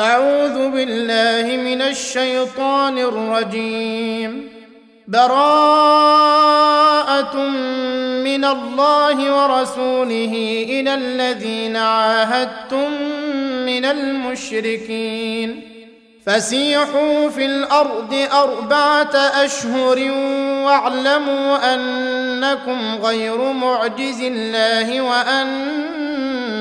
أعوذ بالله من الشيطان الرجيم. براءة من الله ورسوله إلى الذين عاهدتم من المشركين. فسيحوا في الأرض أربعة أشهر واعلموا أنكم غير معجز الله وأن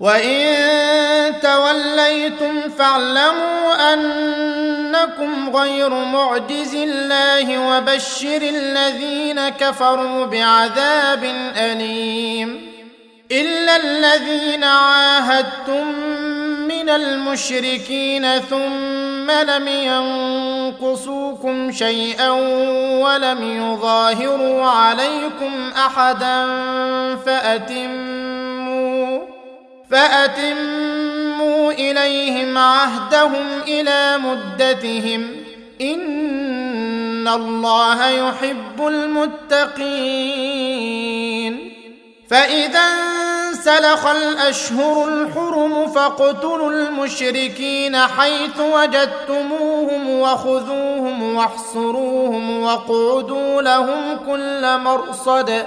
وان توليتم فاعلموا انكم غير معجز الله وبشر الذين كفروا بعذاب اليم الا الذين عاهدتم من المشركين ثم لم ينقصوكم شيئا ولم يظاهروا عليكم احدا فاتموا فأتموا إليهم عهدهم إلى مدتهم إن الله يحب المتقين. فإذا انسلخ الأشهر الحرم فاقتلوا المشركين حيث وجدتموهم وخذوهم واحصروهم واقعدوا لهم كل مرصد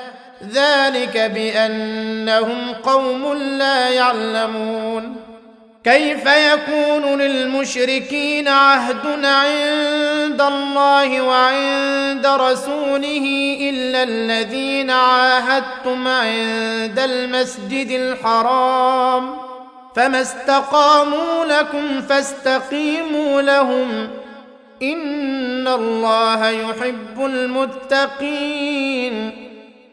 ذلك بأنهم قوم لا يعلمون. كيف يكون للمشركين عهد عند الله وعند رسوله إلا الذين عاهدتم عند المسجد الحرام؟ فما استقاموا لكم فاستقيموا لهم. إن الله يحب المتقين.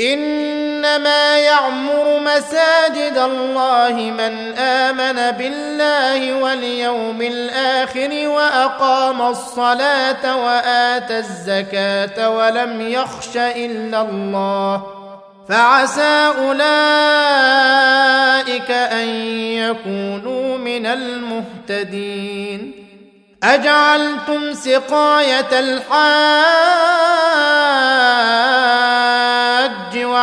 إنما يعمر مساجد الله من آمن بالله واليوم الآخر وأقام الصلاة وآتى الزكاة ولم يخش إلا الله فعسى أولئك أن يكونوا من المهتدين أجعلتم سقاية الحاج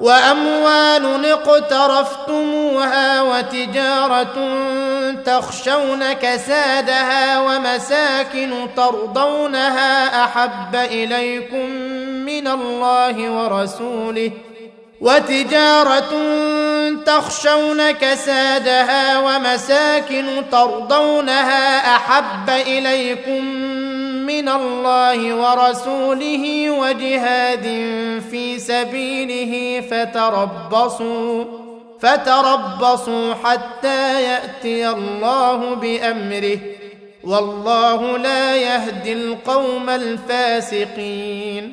وأموال اقترفتموها وتجارة تخشون كسادها ومساكن ترضونها أحب إليكم من الله ورسوله وتجارة تخشون كسادها ومساكن ترضونها أحب إليكم من الله ورسوله وجهاد في سبيله فتربصوا فتربصوا حتى يأتي الله بأمره. والله لا يهدي القوم الفاسقين.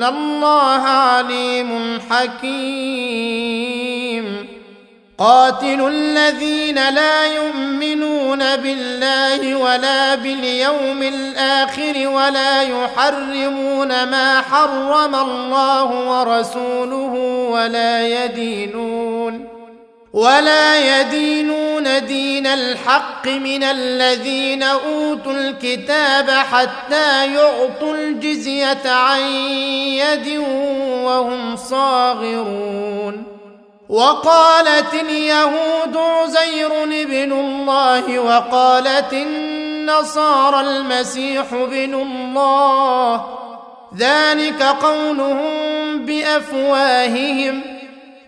ان الله عليم حكيم قاتلوا الذين لا يؤمنون بالله ولا باليوم الآخر ولا يحرمون ما حرم الله ورسوله ولا يدينون ولا يدينون دين الحق من الذين أوتوا الكتاب حتى يعطوا الجزية عن يد وهم صاغرون. وقالت اليهود عزير ابن الله وقالت النصارى المسيح ابن الله. ذلك قولهم بأفواههم.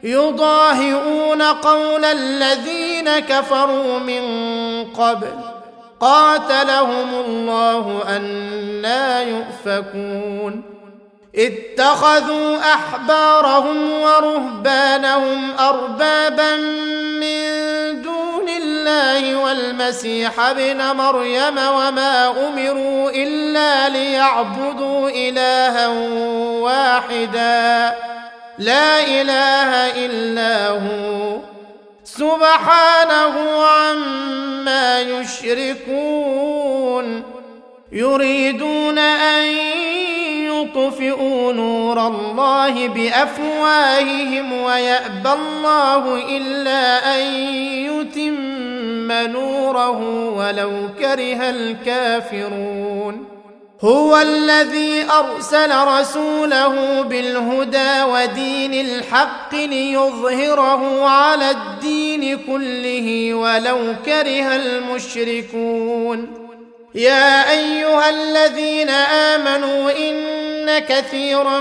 يضاهئون قول الذين كفروا من قبل. قاتلهم الله أنا يؤفكون. اتخذوا أحبارهم ورهبانهم أربابا من دون الله والمسيح ابن مريم وما أمروا إلا ليعبدوا إلها واحدا. لا إله إلا هو. سبحانه عما يشركون. يريدون أن يطفئوا نور الله بأفواههم ويأبى الله إلا أن يتم نوره ولو كره الكافرون. هو الذي أرسل رسوله بالهدى ودين الحق ليظهره على الدين كله ولو كره المشركون. يا أيها الذين آمنوا إن كثيرا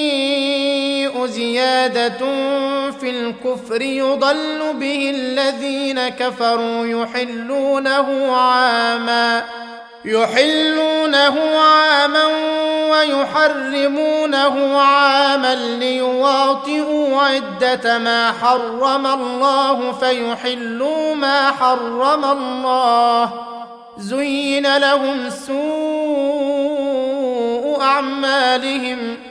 زياده في الكفر يضل به الذين كفروا يحلونه عاما يحلونه عاما ويحرمونه عاما ليواطئوا عدة ما حرم الله فيحلوا ما حرم الله. زين لهم سوء أعمالهم.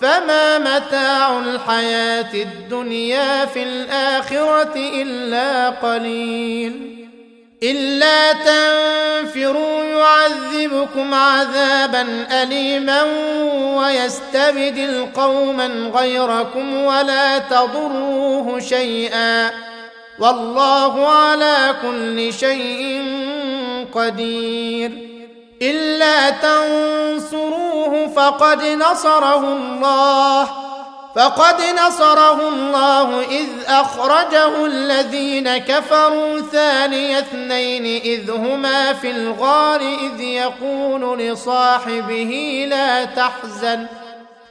فما متاع الحياة الدنيا في الاخره الا قليل الا تنفروا يعذبكم عذابا اليما ويستبدل قوما غيركم ولا تضروه شيئا والله على كل شيء قدير إلا تنصروه فقد نصره الله فقد نصره الله إذ أخرجه الذين كفروا ثاني اثنين إذ هما في الغار إذ يقول لصاحبه لا تحزن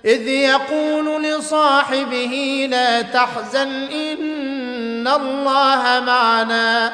إذ يقول لصاحبه لا تحزن إن الله معنا.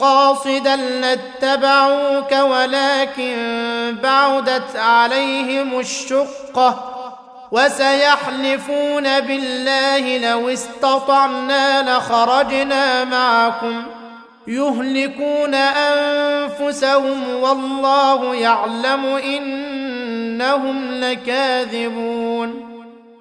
قاصدا لاتبعوك ولكن بعدت عليهم الشقة وسيحلفون بالله لو استطعنا لخرجنا معكم يهلكون أنفسهم والله يعلم إنهم لكاذبون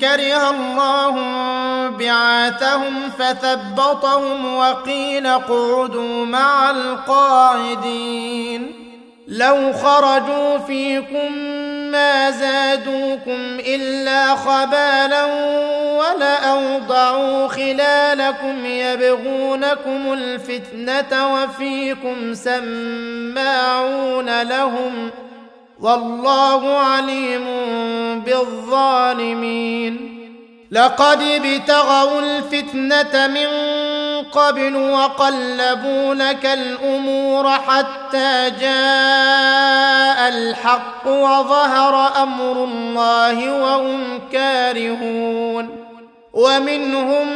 كره الله بعاثهم فثبطهم وقيل اقعدوا مع القاعدين. لو خرجوا فيكم ما زادوكم إلا خبالا ولأوضعوا خلالكم يبغونكم الفتنة وفيكم سماعون لهم والله عليم بالظالمين. لقد ابتغوا الفتنة من قبل وقلبوا لك الأمور حتى جاء الحق وظهر أمر الله وهم كارهون. ومنهم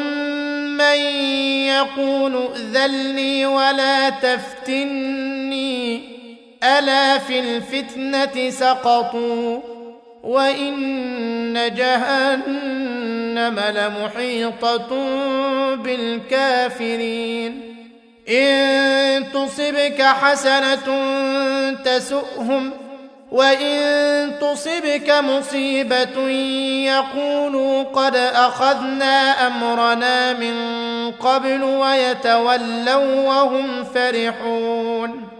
من يقول ائذن لي ولا تفتني. ألا في الفتنة سقطوا وإن جهنم لمحيطة بالكافرين. إن تصبك حسنة تسؤهم وإن تصبك مصيبة يقولوا قد أخذنا أمرنا من قبل ويتولوا وهم فرحون.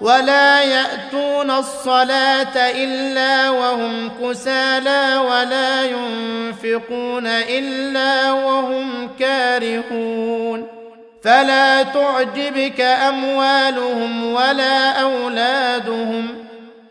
ولا يأتون الصلاة إلا وهم كسالى ولا ينفقون إلا وهم كارهون. فلا تعجبك أموالهم ولا أولادهم.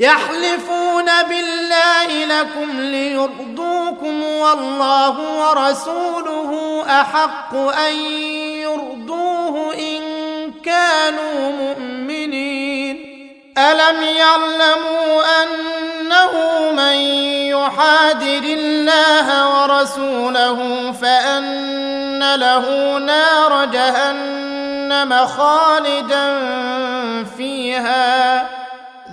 يحلفون بالله لكم ليرضوكم والله ورسوله أحق أن يرضوه إن كانوا مؤمنين. ألم يعلموا أنه من يحادر الله ورسوله فأن له نار جهنم خالدا فيها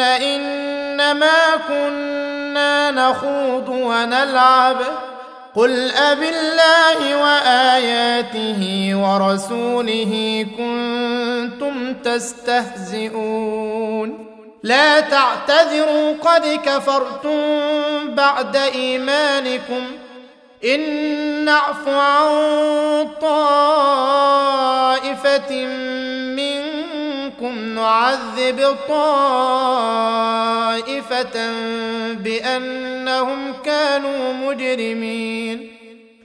ان إنما كنا نخوض ونلعب. قل أبالله وآياته ورسوله كنتم تستهزئون. لا تعتذروا قد كفرتم بعد إيمانكم. إن نعف عن طائفة نعذب طائفة بأنهم كانوا مجرمين.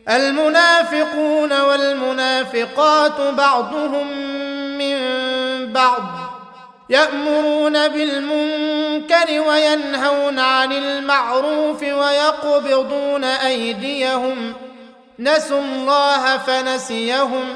المنافقون والمنافقات بعضهم من بعض يأمرون بالمنكر وينهون عن المعروف ويقبضون أيديهم. نسوا الله فنسيهم.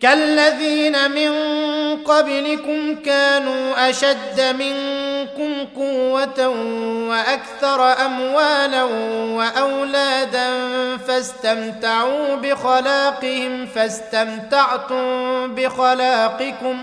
كالذين من قبلكم كانوا أشد منكم قوة وأكثر أموالا وأولادا فاستمتعوا بخلاقهم فاستمتعتم بخلاقكم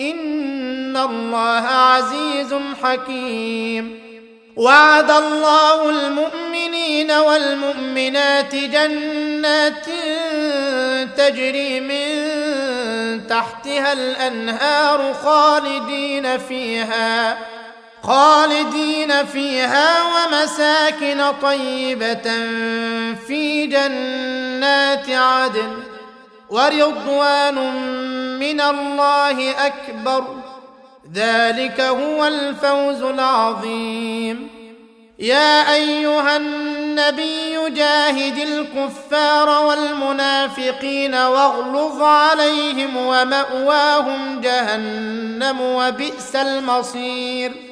إن الله عزيز حكيم. وعد الله المؤمنين والمؤمنات جنات تجري من تحتها الأنهار خالدين فيها خالدين فيها ومساكن طيبة في جنات عدن. ورضوان من الله أكبر. ذلك هو الفوز العظيم. يا أيها النبي جاهد الكفار والمنافقين واغلظ عليهم ومأواهم جهنم وبئس المصير.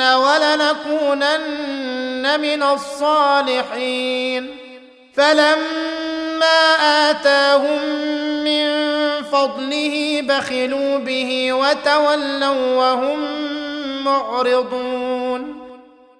ولنكونن من الصالحين فلما اتاهم من فضله بخلوا به وتولوا وهم معرضون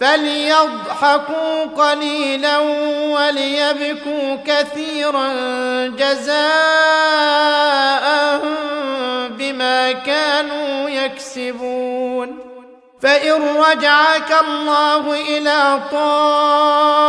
فليضحكوا قليلا وليبكوا كثيرا جزاء بما كانوا يكسبون. فإن رجعك الله إلى طائفة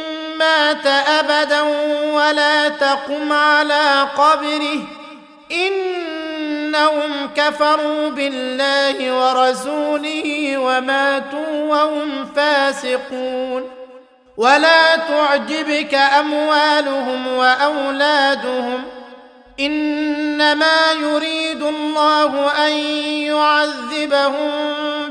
مات أبدا ولا تقم على قبره. إنهم كفروا بالله ورسوله وماتوا وهم فاسقون. ولا تعجبك أموالهم وأولادهم. إنما يريد الله أن يعذبهم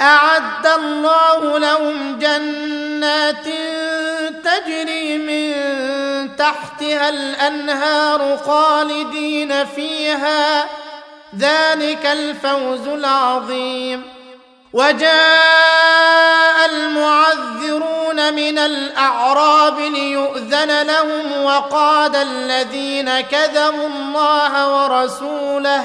أعد الله لهم جنات تجري من تحتها الأنهار خالدين فيها. ذلك الفوز العظيم. وجاء المعذرون من الأعراب ليؤذن لهم وقاد الذين كذبوا الله ورسوله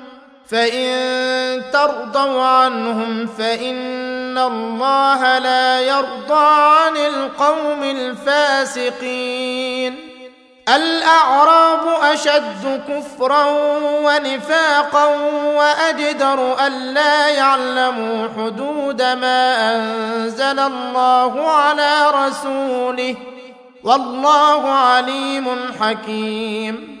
فإن ترضوا عنهم فإن الله لا يرضى عن القوم الفاسقين. الأعراب أشد كفرا ونفاقا وأجدر الا يعلموا حدود ما أنزل الله على رسوله. والله عليم حكيم.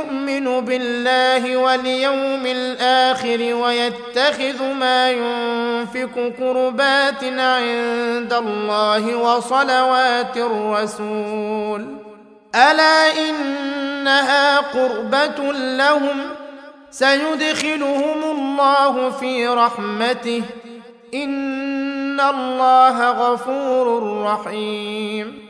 يؤمن بالله واليوم الآخر ويتخذ ما ينفق قربات عند الله وصلوات الرسول. ألا إنها قربة لهم؟ سيدخلهم الله في رحمته. إن الله غفور رحيم.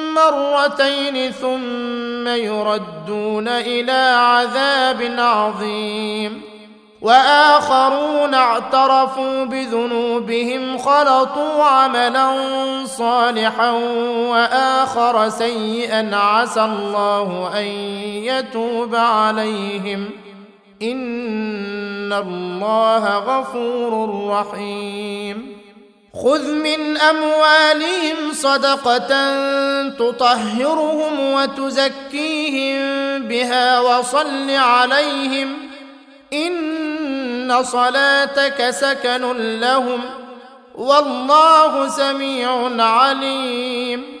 مرتين ثم يردون إلى عذاب عظيم. وآخرون اعترفوا بذنوبهم خلطوا عملا صالحا وآخر سيئا عسى الله أن يتوب عليهم. إن الله غفور رحيم. خذ من أموالهم صدقة تطهرهم وتزكيهم بها وصل عليهم إن صلاتك سكن لهم والله سميع عليم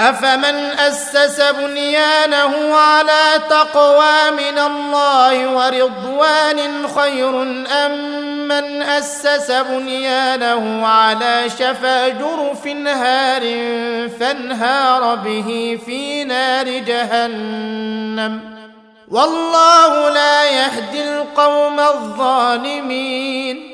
أفمن أسس بنيانه على تقوى من الله ورضوان خير أم من أسس بنيانه على شفا جرف هار فانهار به في نار جهنم؟ والله لا يهدي القوم الظالمين.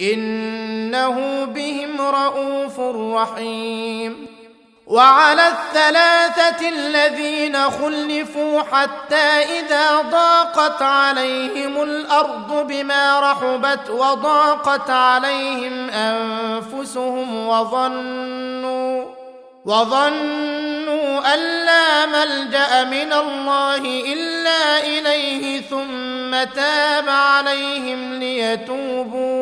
إنه بهم رءوف رحيم. وعلى الثلاثة الذين خلفوا حتى إذا ضاقت عليهم الأرض بما رحبت وضاقت عليهم أنفسهم وظنوا وظنوا أن لا ملجأ من الله إلا إليه ثم تاب عليهم ليتوبوا.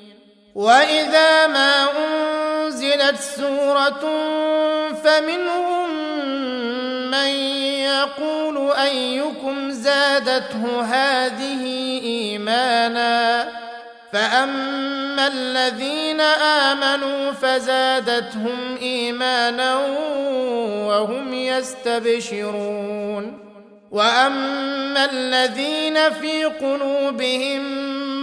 واذا ما انزلت سوره فمنهم من يقول ايكم زادته هذه ايمانا فاما الذين امنوا فزادتهم ايمانا وهم يستبشرون واما الذين في قلوبهم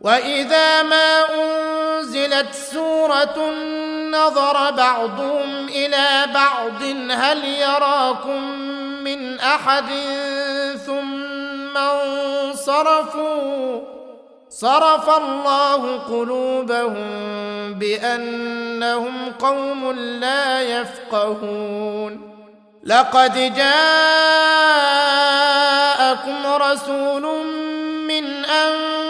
واذا ما انزلت سوره نظر بعضهم إلى بعض هل يراكم من احد ثم انصرفوا صرف الله قلوبهم بانهم قوم لا يفقهون لقد جاءكم رسول من انفسكم